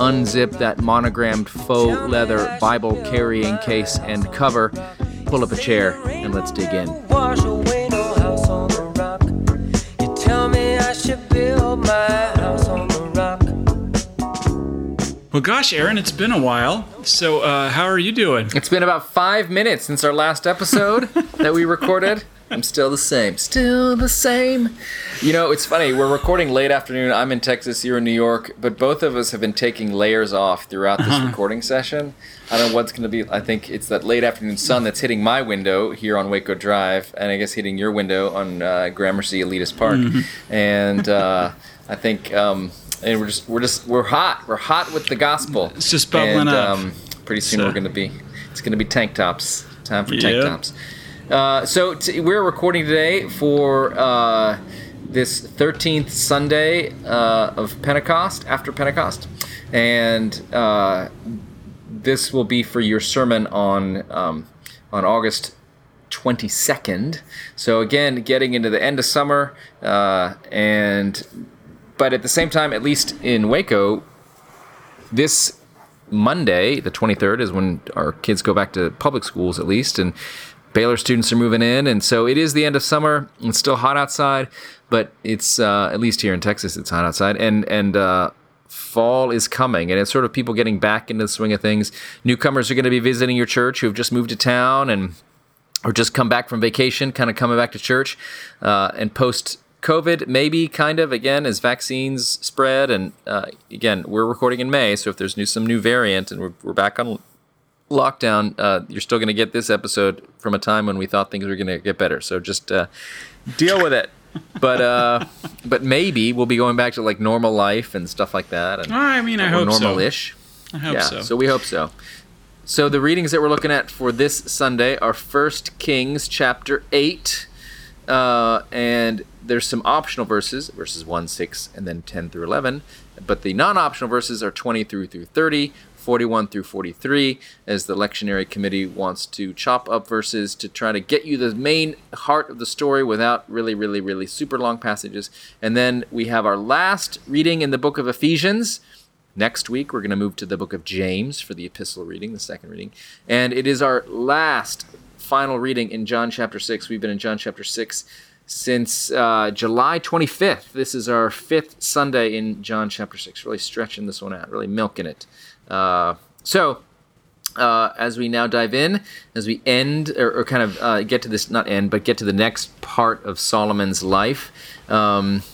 unzip that monogrammed faux leather Bible carrying case and cover, pull up a chair, and let's dig in. Well, gosh, Aaron, it's been a while. So, uh, how are you doing? It's been about five minutes since our last episode that we recorded. I'm still the same. Still the same. You know, it's funny. We're recording late afternoon. I'm in Texas, you're in New York, but both of us have been taking layers off throughout this uh-huh. recording session. I don't know what's going to be. I think it's that late afternoon sun that's hitting my window here on Waco Drive, and I guess hitting your window on uh, Gramercy Elitist Park. Mm-hmm. And uh, I think, um, and we're just we're just we're hot. We're hot with the gospel. It's just bubbling and, up. Um, pretty soon so. we're going to be. It's going to be tank tops. Time for tank tops. Uh, so t- we're recording today for uh, this 13th Sunday uh, of Pentecost, after Pentecost. And uh, this will be for your sermon on, um, on August 22nd. So again, getting into the end of summer, uh, and but at the same time, at least in Waco, this Monday, the 23rd, is when our kids go back to public schools, at least, and Baylor students are moving in, and so it is the end of summer. It's still hot outside, but it's uh, at least here in Texas, it's hot outside, and and uh, fall is coming, and it's sort of people getting back into the swing of things. Newcomers are going to be visiting your church who have just moved to town and or just come back from vacation, kind of coming back to church, uh, and post COVID, maybe kind of again as vaccines spread, and uh, again we're recording in May, so if there's new some new variant and we're, we're back on lockdown, uh, you're still going to get this episode from a time when we thought things were going to get better. So just uh, deal with it. but uh, but maybe we'll be going back to like normal life and stuff like that. And, I mean, I hope normal-ish. so. I hope yeah, so. So we hope so. So the readings that we're looking at for this Sunday are First Kings chapter eight, uh, and there's some optional verses, verses one, six, and then ten through eleven. But the non-optional verses are twenty through through thirty, 41 through 43, as the lectionary committee wants to chop up verses to try to get you the main heart of the story without really, really, really super long passages. And then we have our last reading in the book of Ephesians. Next week, we're going to move to the book of James for the epistle reading, the second reading. And it is our last final reading in John chapter 6. We've been in John chapter 6 since uh, July 25th. This is our fifth Sunday in John chapter 6. Really stretching this one out, really milking it. Uh, so, uh, as we now dive in, as we end or, or kind of uh, get to this, not end, but get to the next part of Solomon's life, um,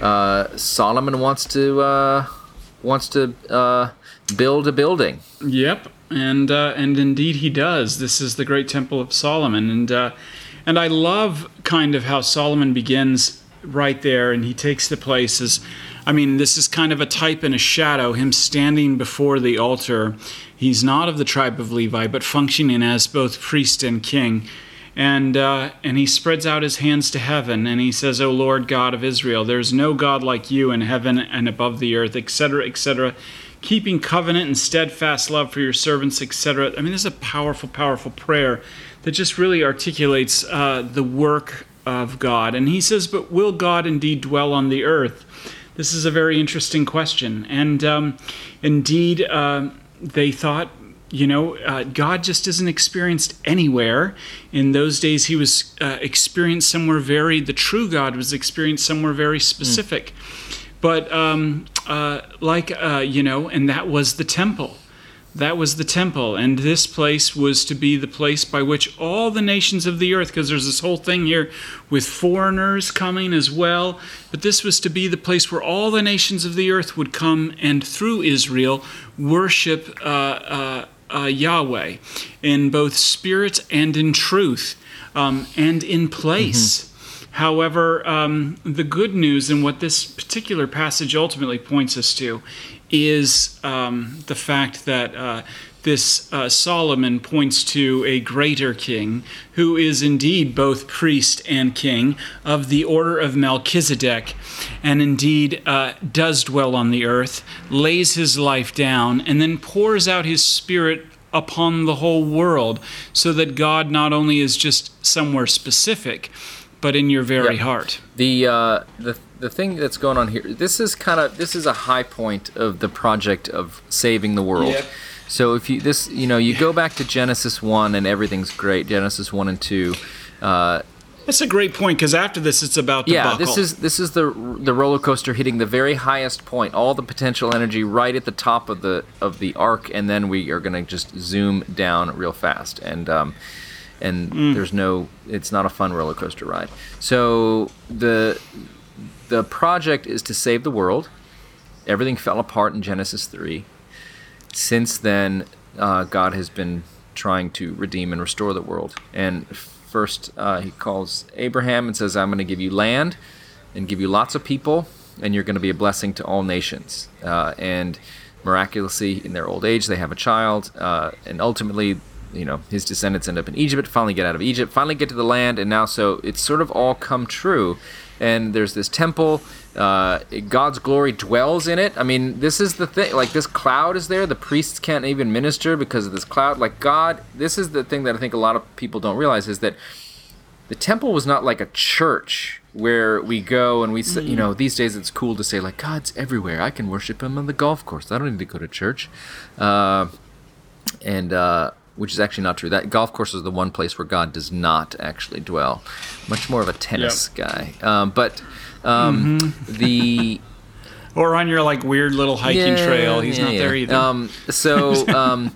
uh, Solomon wants to uh, wants to uh, build a building. Yep, and and indeed he does. This is the great temple of Solomon, and and I love kind of how Solomon begins right there, and he takes the places. I mean, this is kind of a type and a shadow, him standing before the altar. He's not of the tribe of Levi, but functioning as both priest and king. And, uh, and he spreads out his hands to heaven and he says, O Lord God of Israel, there is no God like you in heaven and above the earth, etc., etc., keeping covenant and steadfast love for your servants, etc. I mean, this is a powerful, powerful prayer that just really articulates uh, the work of God. And he says, But will God indeed dwell on the earth? This is a very interesting question. And um, indeed, uh, they thought, you know, uh, God just isn't experienced anywhere. In those days, he was uh, experienced somewhere very, the true God was experienced somewhere very specific. Mm. But um, uh, like, uh, you know, and that was the temple. That was the temple, and this place was to be the place by which all the nations of the earth, because there's this whole thing here with foreigners coming as well, but this was to be the place where all the nations of the earth would come and through Israel worship uh, uh, uh, Yahweh in both spirit and in truth um, and in place. Mm-hmm. However, um, the good news and what this particular passage ultimately points us to is um, the fact that uh, this uh, Solomon points to a greater king who is indeed both priest and king of the order of Melchizedek, and indeed uh, does dwell on the earth, lays his life down, and then pours out his spirit upon the whole world, so that God not only is just somewhere specific, but in your very yep. heart. The uh, the the thing that's going on here. This is kind of this is a high point of the project of saving the world. Yep so if you this you know you go back to Genesis one and everything's great. Genesis one and two. Uh, that's a great point because after this, it's about yeah. Buckle. This is this is the the roller coaster hitting the very highest point, all the potential energy right at the top of the of the arc, and then we are going to just zoom down real fast, and um, and mm. there's no, it's not a fun roller coaster ride. So the the project is to save the world. Everything fell apart in Genesis three since then, uh, God has been trying to redeem and restore the world. And first, uh, he calls Abraham and says, I'm going to give you land and give you lots of people, and you're going to be a blessing to all nations. Uh, and miraculously, in their old age, they have a child, uh, and ultimately, you know, his descendants end up in Egypt, finally get out of Egypt, finally get to the land, and now so it's sort of all come true. And there's this temple, uh, God's glory dwells in it. I mean, this is the thing. Like this cloud is there. The priests can't even minister because of this cloud. Like God, this is the thing that I think a lot of people don't realize is that the temple was not like a church where we go and we say, mm. you know, these days it's cool to say like God's everywhere. I can worship Him on the golf course. I don't need to go to church. Uh, and uh, which is actually not true. That golf course is the one place where God does not actually dwell. Much more of a tennis yep. guy. Um, but um, mm-hmm. the or on your like weird little hiking yeah, trail, he's yeah, not yeah. there either. Um, so um,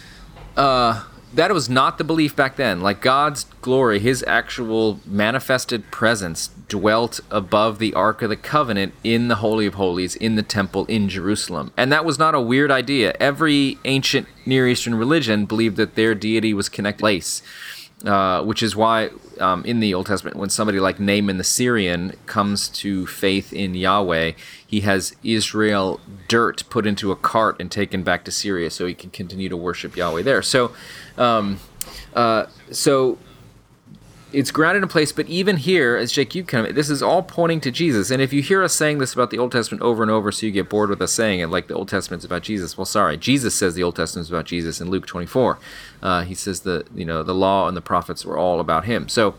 uh, that was not the belief back then. Like God's glory, His actual manifested presence dwelt above the Ark of the Covenant in the Holy of Holies, in the temple in Jerusalem. And that was not a weird idea. Every ancient Near Eastern religion believed that their deity was connected place. Uh, which is why um, in the Old Testament, when somebody like Naaman the Syrian comes to faith in Yahweh, he has Israel dirt put into a cart and taken back to Syria so he can continue to worship Yahweh there. So, um, uh, so it's grounded in place, but even here, as Jake, you kind of, this is all pointing to Jesus. And if you hear us saying this about the Old Testament over and over, so you get bored with us saying it, like the Old Testament's about Jesus, well, sorry, Jesus says the Old Testament's about Jesus in Luke 24. Uh, he says the you know the law and the prophets were all about him. So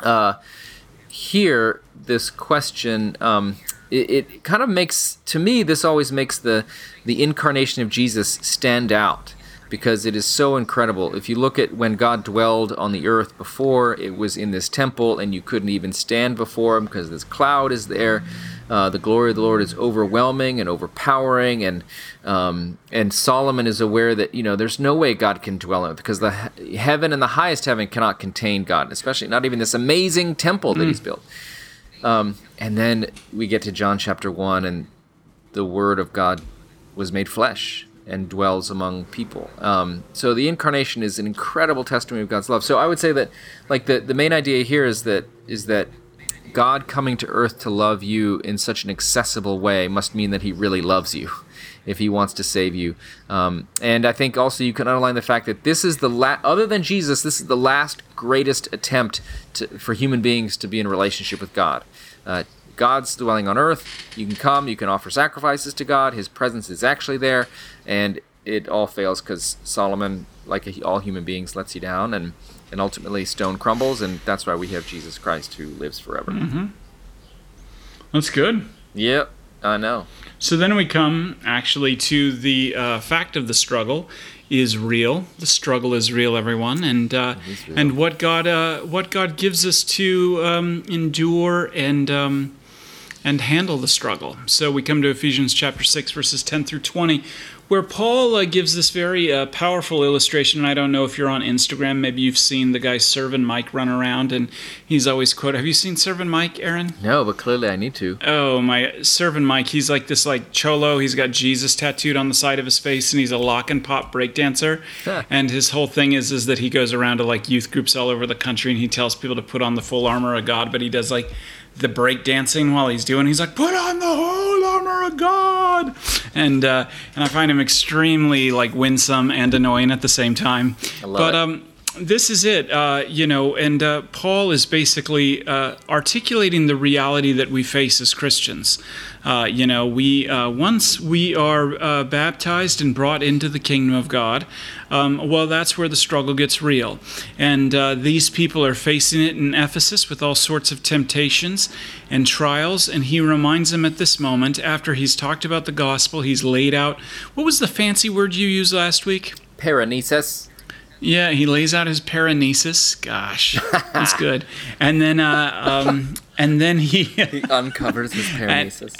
uh, here, this question. Um, it, it kind of makes to me this always makes the the incarnation of Jesus stand out because it is so incredible. If you look at when God dwelled on the earth before, it was in this temple, and you couldn't even stand before Him because this cloud is there. Uh, the glory of the Lord is overwhelming and overpowering, and um, and Solomon is aware that you know there's no way God can dwell in it because the heaven and the highest heaven cannot contain God, especially not even this amazing temple that mm. He's built. Um, and then we get to John chapter one, and the Word of God was made flesh and dwells among people. Um, so the incarnation is an incredible testimony of God's love. So I would say that, like the the main idea here is that is that God coming to earth to love you in such an accessible way must mean that He really loves you. If he wants to save you, um, and I think also you can underline the fact that this is the la- other than Jesus, this is the last greatest attempt to, for human beings to be in relationship with God. Uh, God's dwelling on earth. You can come, you can offer sacrifices to God. His presence is actually there, and it all fails because Solomon, like all human beings, lets you down, and and ultimately stone crumbles, and that's why we have Jesus Christ who lives forever. Mm-hmm. That's good. Yep, I know. So then we come actually to the uh, fact of the struggle is real. The struggle is real, everyone, and uh, and what God uh, what God gives us to um, endure and um, and handle the struggle. So we come to Ephesians chapter 6, verses 10 through 20, where Paul uh, gives this very uh, powerful illustration. And I don't know if you're on Instagram, maybe you've seen the guy Servant Mike run around, and he's always quoted. Have you seen Servant Mike, Aaron? No, but clearly I need to. Oh my, Servant Mike. He's like this like cholo. He's got Jesus tattooed on the side of his face, and he's a lock and pop breakdancer. and his whole thing is is that he goes around to like youth groups all over the country, and he tells people to put on the full armor of God, but he does like the break dancing while he's doing. He's like, "Put on the whole of God," and uh, and I find him extremely like winsome and annoying at the same time. but it. um, this is it, uh, you know, and uh, Paul is basically uh, articulating the reality that we face as Christians. Uh, you know, we uh, once we are uh, baptized and brought into the kingdom of God, um, well, that's where the struggle gets real. And these people are facing it in Ephesus with all sorts of temptations and trials. And he reminds them at this moment, after he's talked about the gospel, he's laid out what was the fancy word you used last week? Paraenesis. Yeah, he lays out his paraenesis. Gosh, that's good. And then, uh, um, and then he he uncovers his paraenesis.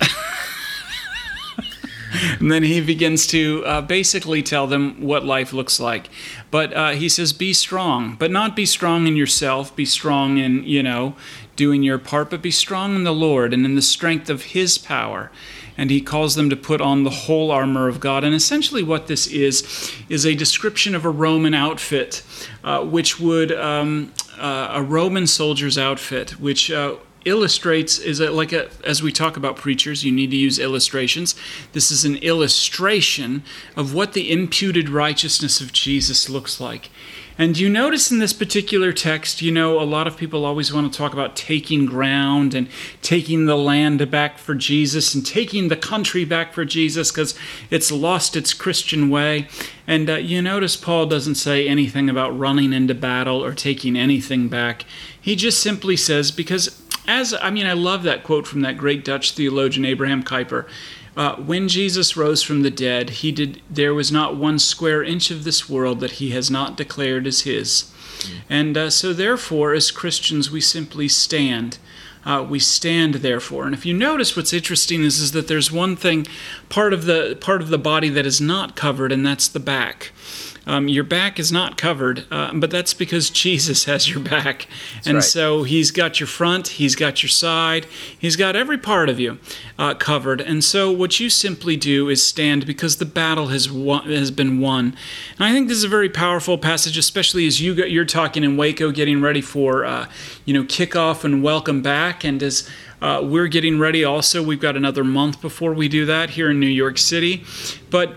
and then he begins to uh, basically tell them what life looks like. But uh, he says, "Be strong, but not be strong in yourself. Be strong in you know doing your part, but be strong in the Lord and in the strength of His power." And he calls them to put on the whole armor of God. And essentially, what this is, is a description of a Roman outfit, uh, which would, um, uh, a Roman soldier's outfit, which uh, illustrates is it like a as we talk about preachers you need to use illustrations this is an illustration of what the imputed righteousness of jesus looks like and you notice in this particular text, you know, a lot of people always want to talk about taking ground and taking the land back for Jesus and taking the country back for Jesus because it's lost its Christian way. And uh, you notice Paul doesn't say anything about running into battle or taking anything back. He just simply says, because as I mean, I love that quote from that great Dutch theologian Abraham Kuyper. Uh, when Jesus rose from the dead, he did. There was not one square inch of this world that he has not declared as his. Mm. And uh, so, therefore, as Christians, we simply stand. Uh, we stand therefore and if you notice what's interesting is, is that there's one thing part of the part of the body that is not covered and that's the back um, your back is not covered, uh, but that's because Jesus has your back. That's and right. so he's got your front, he's got your side, he's got every part of you uh, covered. And so what you simply do is stand because the battle has won, has been won. And I think this is a very powerful passage, especially as you you're talking in Waco, getting ready for uh, you know kickoff and welcome back, and as uh, we're getting ready also. We've got another month before we do that here in New York City. But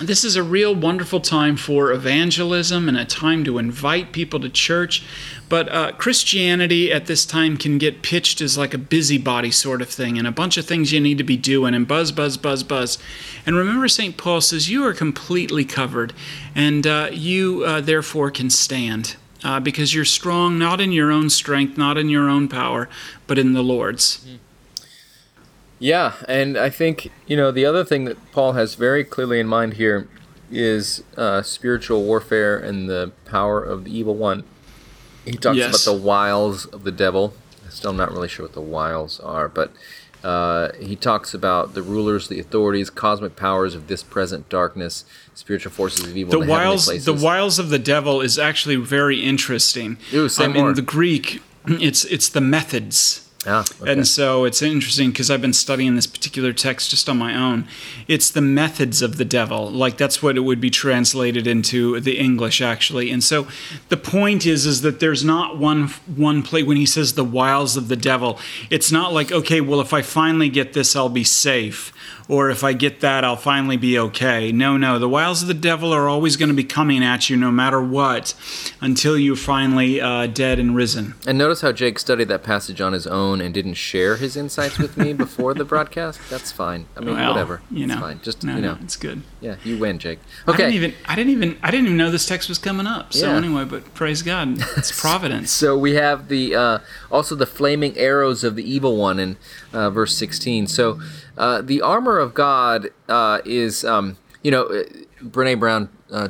this is a real wonderful time for evangelism and a time to invite people to church. But uh, Christianity at this time can get pitched as like a busybody sort of thing and a bunch of things you need to be doing and buzz, buzz, buzz, buzz. And remember, St. Paul says you are completely covered and uh, you uh, therefore can stand. Uh, because you're strong not in your own strength, not in your own power, but in the Lord's. Mm-hmm. Yeah, and I think you know the other thing that Paul has very clearly in mind here is uh, spiritual warfare and the power of the evil one. He talks yes. about the wiles of the devil. Still, I'm not really sure what the wiles are, but uh, he talks about the rulers, the authorities, cosmic powers of this present darkness, spiritual forces of evil. The wiles, the wiles of the devil is actually very interesting. Ooh, um. In the Greek, it's it's the methods yeah, okay. And so it's interesting because I've been studying this particular text just on my own. It's the methods of the devil, like that's what it would be translated into the English actually. And so the point is, is that there's not one one play when he says the wiles of the devil. It's not like okay, well if I finally get this, I'll be safe or if I get that, I'll finally be okay. No, no. The wiles of the devil are always going to be coming at you no matter what until you're finally uh, dead and risen. And notice how Jake studied that passage on his own and didn't share his insights with me before the broadcast. That's fine. I mean, well, whatever. You know, it's fine. Just no, you know, no, it's good. Yeah, you win, Jake. Okay. I didn't even. I didn't even. I didn't even know this text was coming up. So yeah. anyway, but praise God, it's providence. so we have the uh, also the flaming arrows of the evil one in uh, verse 16. So uh, the armor of God uh, is, um, you know, uh, Brene Brown uh,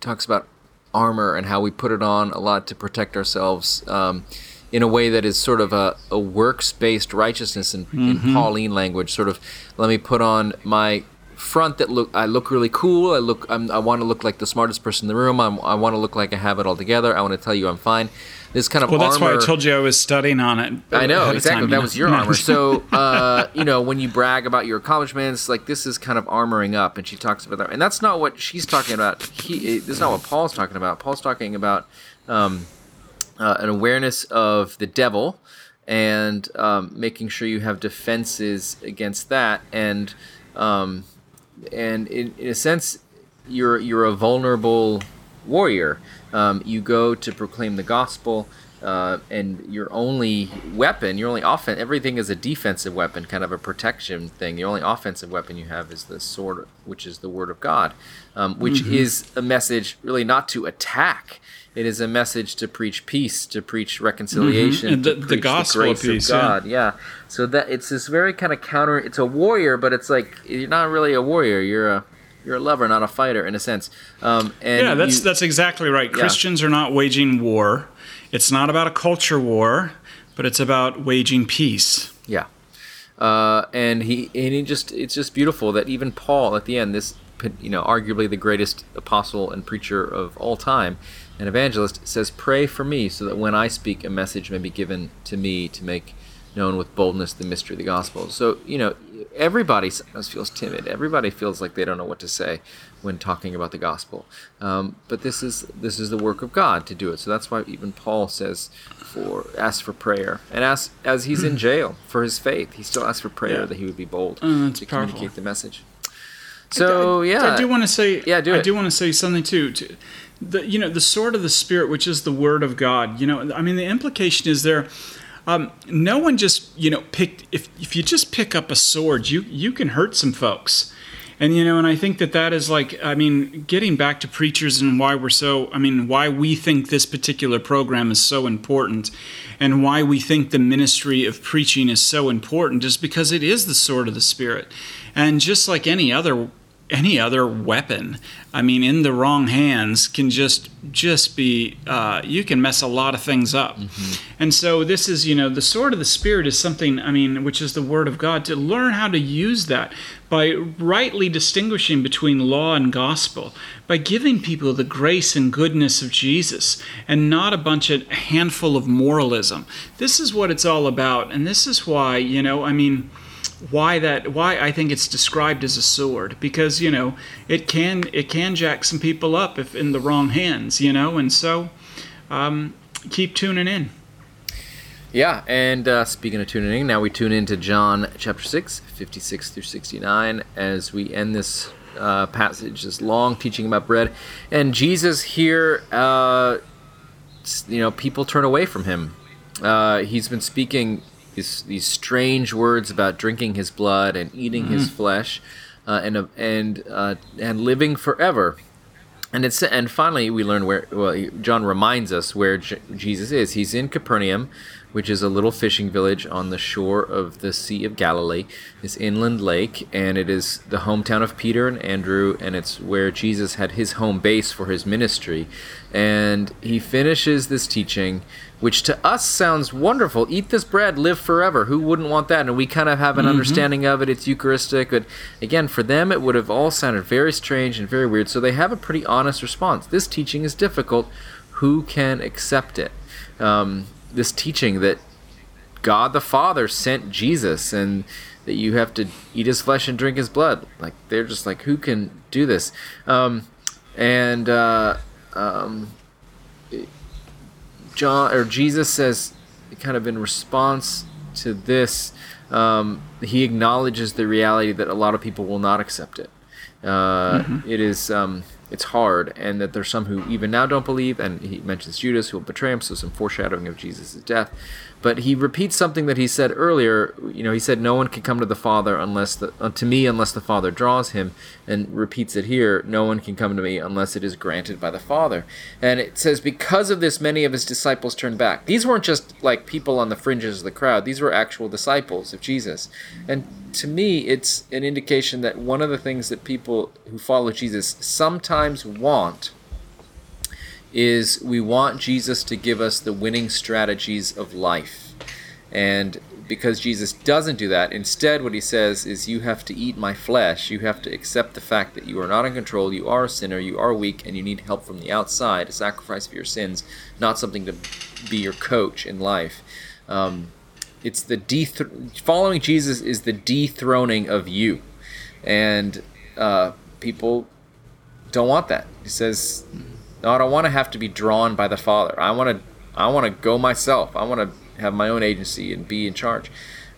talks about armor and how we put it on a lot to protect ourselves. Um, in a way that is sort of a, a works based righteousness in, Mm-hmm. in Pauline language. Sort of, let me put on my front that look I look really cool. I look I'm, I want to look like the smartest person in the room. I'm, I want to look like I have it all together. I want to tell you I'm fine. This kind of Well, that's why I told you I was studying on it. I know exactly. time, that was your armor. So, uh, you know, when you brag about your accomplishments, like this is kind of armoring up, and she talks about that. And that's not what she's talking about. He, this is not what Paul's talking about. Paul's talking about um, uh, an awareness of the devil and um, making sure you have defenses against that, and um, and in, in a sense, you're you're a vulnerable warrior. Um, you go to proclaim the gospel, uh, and your only weapon, your only offense, everything is a defensive weapon, kind of a protection thing. The only offensive weapon you have is the sword, which is the word of God, um, which is a message really not to attack. It is a message to preach peace, to preach reconciliation, the- to the preach gospel of grace peace, of yeah. God. Yeah. So that it's this very kind of counter. It's a warrior, but it's like you're not really a warrior. You're a you're a lover, not a fighter, in a sense. Um, and Yeah, that's you- that's exactly right. Christians are not waging war. It's not about a culture war, but it's about waging peace. Yeah. Uh, and he and he just it's just beautiful that even Paul at the end, this you know arguably the greatest apostle and preacher of all time, an evangelist says, "Pray for me so that when I speak, a message may be given to me to make known with boldness the mystery of the gospel." So you know everybody sometimes feels timid. Everybody feels like they don't know what to say when talking about the gospel. Um, but this is this is the work of God to do it. So that's why even Paul says for asks for prayer and asks as he's in jail for his faith, he still asks for prayer Yeah. that he would be bold Oh, to powerful. communicate the message. So I, yeah, I do want to say. Yeah, do I it. do want to say something too. To, the you know the sword of the spirit, which is the word of God. You know, I mean, the implication is there. Um, no one just you know picked. If if you just pick up a sword, you you can hurt some folks. And you know, and I think that that is like, I mean, getting back to preachers and why we're so, I mean, why we think this particular program is so important, and why we think the ministry of preaching is so important, is because it is the sword of the spirit, and just like any other any other weapon. I mean in the wrong hands can just just be uh, you can mess a lot of things up. And so this is you know the sword of the spirit is something i mean which is the word of god to learn how to use that by rightly distinguishing between law and gospel by giving people the grace and goodness of jesus and not a bunch of a handful of moralism. This is what it's all about and this is why you know i mean why that why I think it's described as a sword because you know it can it can jack some people up if in the wrong hands you know and so um, keep tuning in Yeah, and uh, speaking of tuning in, now we tune into John chapter 6, 56 through 69, as we end this uh, passage, this long teaching about bread. And Jesus here, uh, you know, people turn away from him. Uh, he's been speaking these, these strange words about drinking his blood and eating his flesh uh, and, uh, and, uh, and living forever. And it's and finally we learn where well John reminds us where J- Jesus is. He's in Capernaum, which is a little fishing village on the shore of the Sea of Galilee, this inland lake, and it is the hometown of Peter and Andrew, and it's where Jesus had his home base for his ministry. And he finishes this teaching, which to us sounds wonderful. Eat this bread, live forever. Who wouldn't want that? And we kind of have an understanding of it. It's Eucharistic, but again, for them, it would have all sounded very strange and very weird. So they have a pretty honest response. This teaching is difficult. Who can accept it? Um, this teaching that God the Father sent Jesus and that you have to eat his flesh and drink his blood. Like they're just like, who can do this? Um, and uh, um, John or Jesus says, kind of in response to this, um, he acknowledges the reality that a lot of people will not accept it. Uh, it is um, it's hard, and that there's some who even now don't believe. And he mentions Judas who will betray him, so some foreshadowing of Jesus' death. But he repeats something that he said earlier. You know, he said, "No one can come to the Father unless the uh, to me unless the Father draws him." And repeats it here: "No one can come to me unless it is granted by the Father." And it says, because of this, many of his disciples turned back. These weren't just like people on the fringes of the crowd; these were actual disciples of Jesus. And to me, it's an indication that one of the things that people who follow Jesus sometimes want is we want Jesus to give us the winning strategies of life. And because Jesus doesn't do that, instead, what he says is, You have to eat my flesh. You have to accept the fact that you are not in control, you are a sinner, you are weak, and you need help from the outside, a sacrifice for your sins, not something to be your coach in life. Um, it's the deth- following Jesus is the dethroning of you, and uh, people don't want that. He says, "No, I don't want to have to be drawn by the Father. I want to, I want to go myself. I want to have my own agency and be in charge."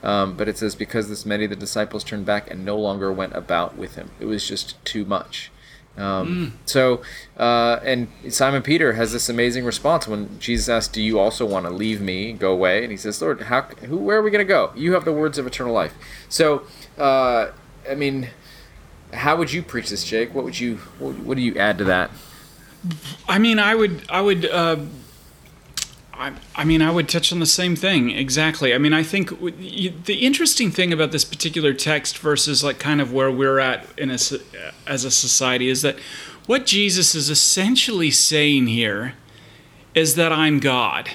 Um, but it says, "Because this many of the disciples turned back and no longer went about with him. It was just too much." Um, mm. So, uh, and Simon Peter has this amazing response when Jesus asks, "Do you also want to leave me, go away?" And he says, "Lord, how, who, where are we going to go? You have the words of eternal life." So, uh, I mean, how would you preach this, Jake? What would you, what, what do you add to that? I mean, I would, I would. Uh I, I mean, I would touch on the same thing exactly. I mean, I think the interesting thing about this particular text versus like kind of where we're at in a, as a society is that what Jesus is essentially saying here is that I'm God.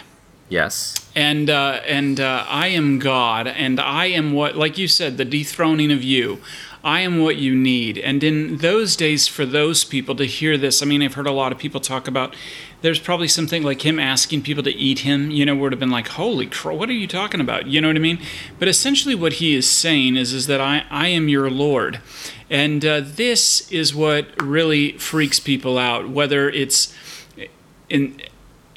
Yes. And uh, and uh, I am God, and I am what, like you said, the dethroning of you. I am what you need. And in those days, for those people to hear this, I mean, I've heard a lot of people talk about there's probably something like him asking people to eat him, you know, would have been like, holy crap, what are you talking about? You know what I mean? But essentially, what he is saying is, is that I, I am your Lord. And uh, this is what really freaks people out, whether it's in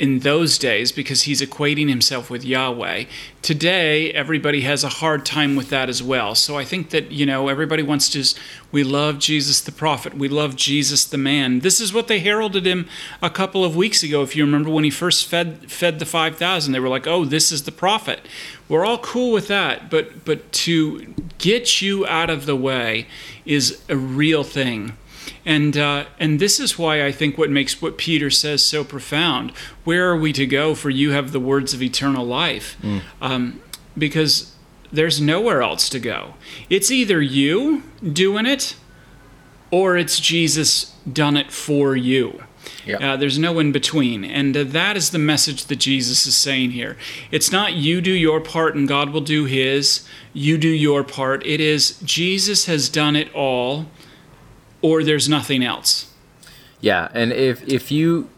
in those days because he's equating himself with Yahweh. Today, everybody has a hard time with that as well. So I think that, you know, everybody wants to, we love Jesus the prophet, we love Jesus the man. This is what they heralded him a couple of weeks ago. If you remember when he first fed, fed the 5,000, they were like, oh, this is the prophet. We're all cool with that, but, but to get you out of the way is a real thing. And uh, and this is why I think what makes what Peter says so profound. Where are we to go? For you have the words of eternal life, mm. um, because there's nowhere else to go. It's either you doing it, or it's Jesus done it for you. Yep. Uh, there's no in between. And uh, that is the message that Jesus is saying here. It's not you do your part and God will do his, you do your part. It is Jesus has done it all or there's nothing else. Yeah, and if if you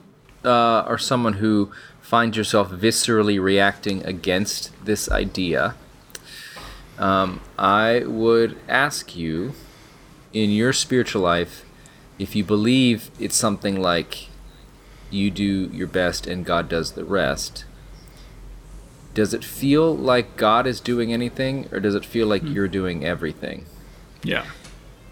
uh, are someone who finds yourself viscerally reacting against this idea, um, I would ask you in your spiritual life if you believe it's something like you do your best and God does the rest. Does it feel like God is doing anything, or does it feel like mm. you're doing everything? Yeah.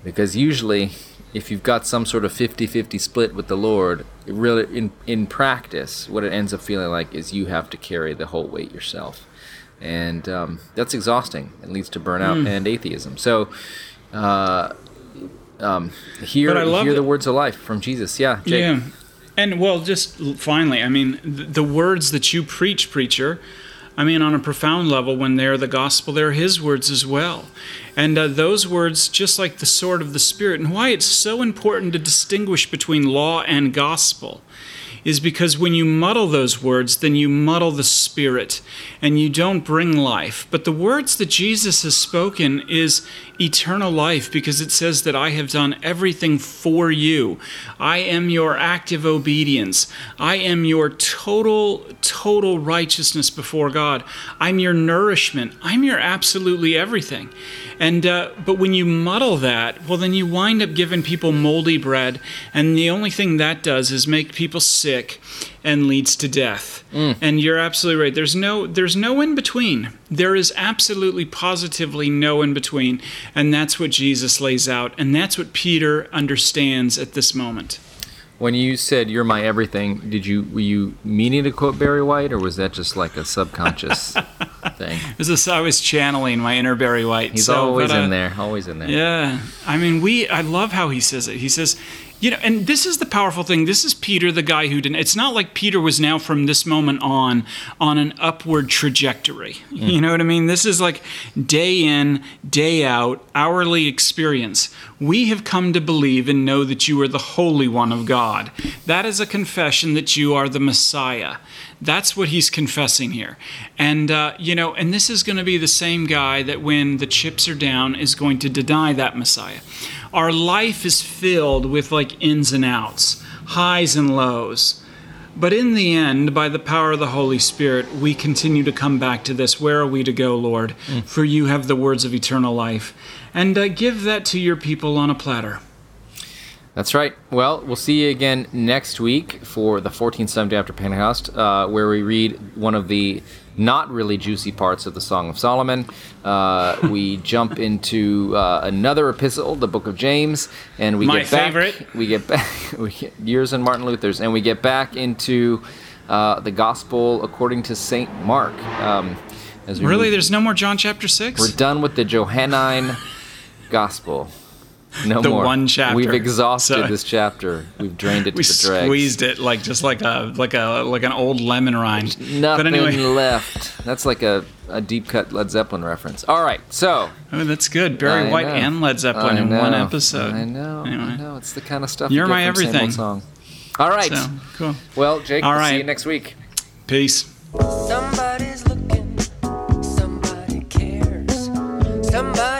Because usually if you've got some sort of 50-50 split with the Lord, really in in practice, what it ends up feeling like is you have to carry the whole weight yourself, and um, that's exhausting. It leads to burnout mm. and atheism. So. Uh, um, hear hear the words of life from Jesus. Yeah, Jake. yeah, and well, just finally, I mean, the, the words that you preach, preacher, I mean, on a profound level, when they're the gospel, they're His words as well. And uh, those words, just like the sword of the Spirit, and why it's so important to distinguish between law and gospel is because when you muddle those words, then you muddle the spirit and you don't bring life. But the words that Jesus has spoken is eternal life because it says that I have done everything for you. I am your active obedience. I am your total, total righteousness before God. I'm your nourishment. I'm your absolutely everything. And uh, but when you muddle that, well, then you wind up giving people moldy bread, and the only thing that does is make people sick and leads to death. Mm. And you're absolutely right. There's no there's no in between. There is absolutely positively no in between, and that's what Jesus lays out, and that's what Peter understands at this moment. When you said "You're my everything," did you were you meaning to quote Barry White, or was that just like a subconscious thing? This is I was channeling my inner Barry White. He's so, always but, uh, in there, always in there. Yeah, I mean, we. I love how he says it. He says, You know, and this is the powerful thing. This is Peter, the guy who didn't. It's not like Peter was now from this moment on on an upward trajectory. Mm. You know what I mean? This is like day in, day out, hourly experience. We have come to believe and know that you are the Holy One of God. That is a confession that you are the Messiah. That's what he's confessing here. And, uh, you know, and this is going to be the same guy that when the chips are down is going to deny that Messiah. Our life is filled with like ins and outs, highs and lows. But in the end, by the power of the Holy Spirit, we continue to come back to this. Where are we to go, Lord? Mm. For you have the words of eternal life. And uh, give that to your people on a platter. That's right. Well, we'll see you again next week for the 14th Sunday after Pentecost, uh, where we read one of the not really juicy parts of the Song of Solomon. Uh, we jump into uh, another epistle, the Book of James, and we My get back. favorite. We get back. We get years and Martin Luther's, and we get back into uh, the Gospel according to Saint Mark. Um, really, move. there's no more John chapter six. We're done with the Johannine Gospel. No the more. one chapter. We've exhausted so, this chapter. We've drained it to we the dregs. squeezed it like just like a like a like an old lemon rind. There's nothing but anyway. left. That's like a, a deep cut Led Zeppelin reference. All right, so. Oh, that's good. Barry I White know. and Led Zeppelin in one episode. I know. Anyway. I know. It's the kind of stuff you're you my everything. Song. All right. So, cool. Well, Jake. All we'll right. See you next week. Peace. Somebody's looking. Somebody cares. Somebody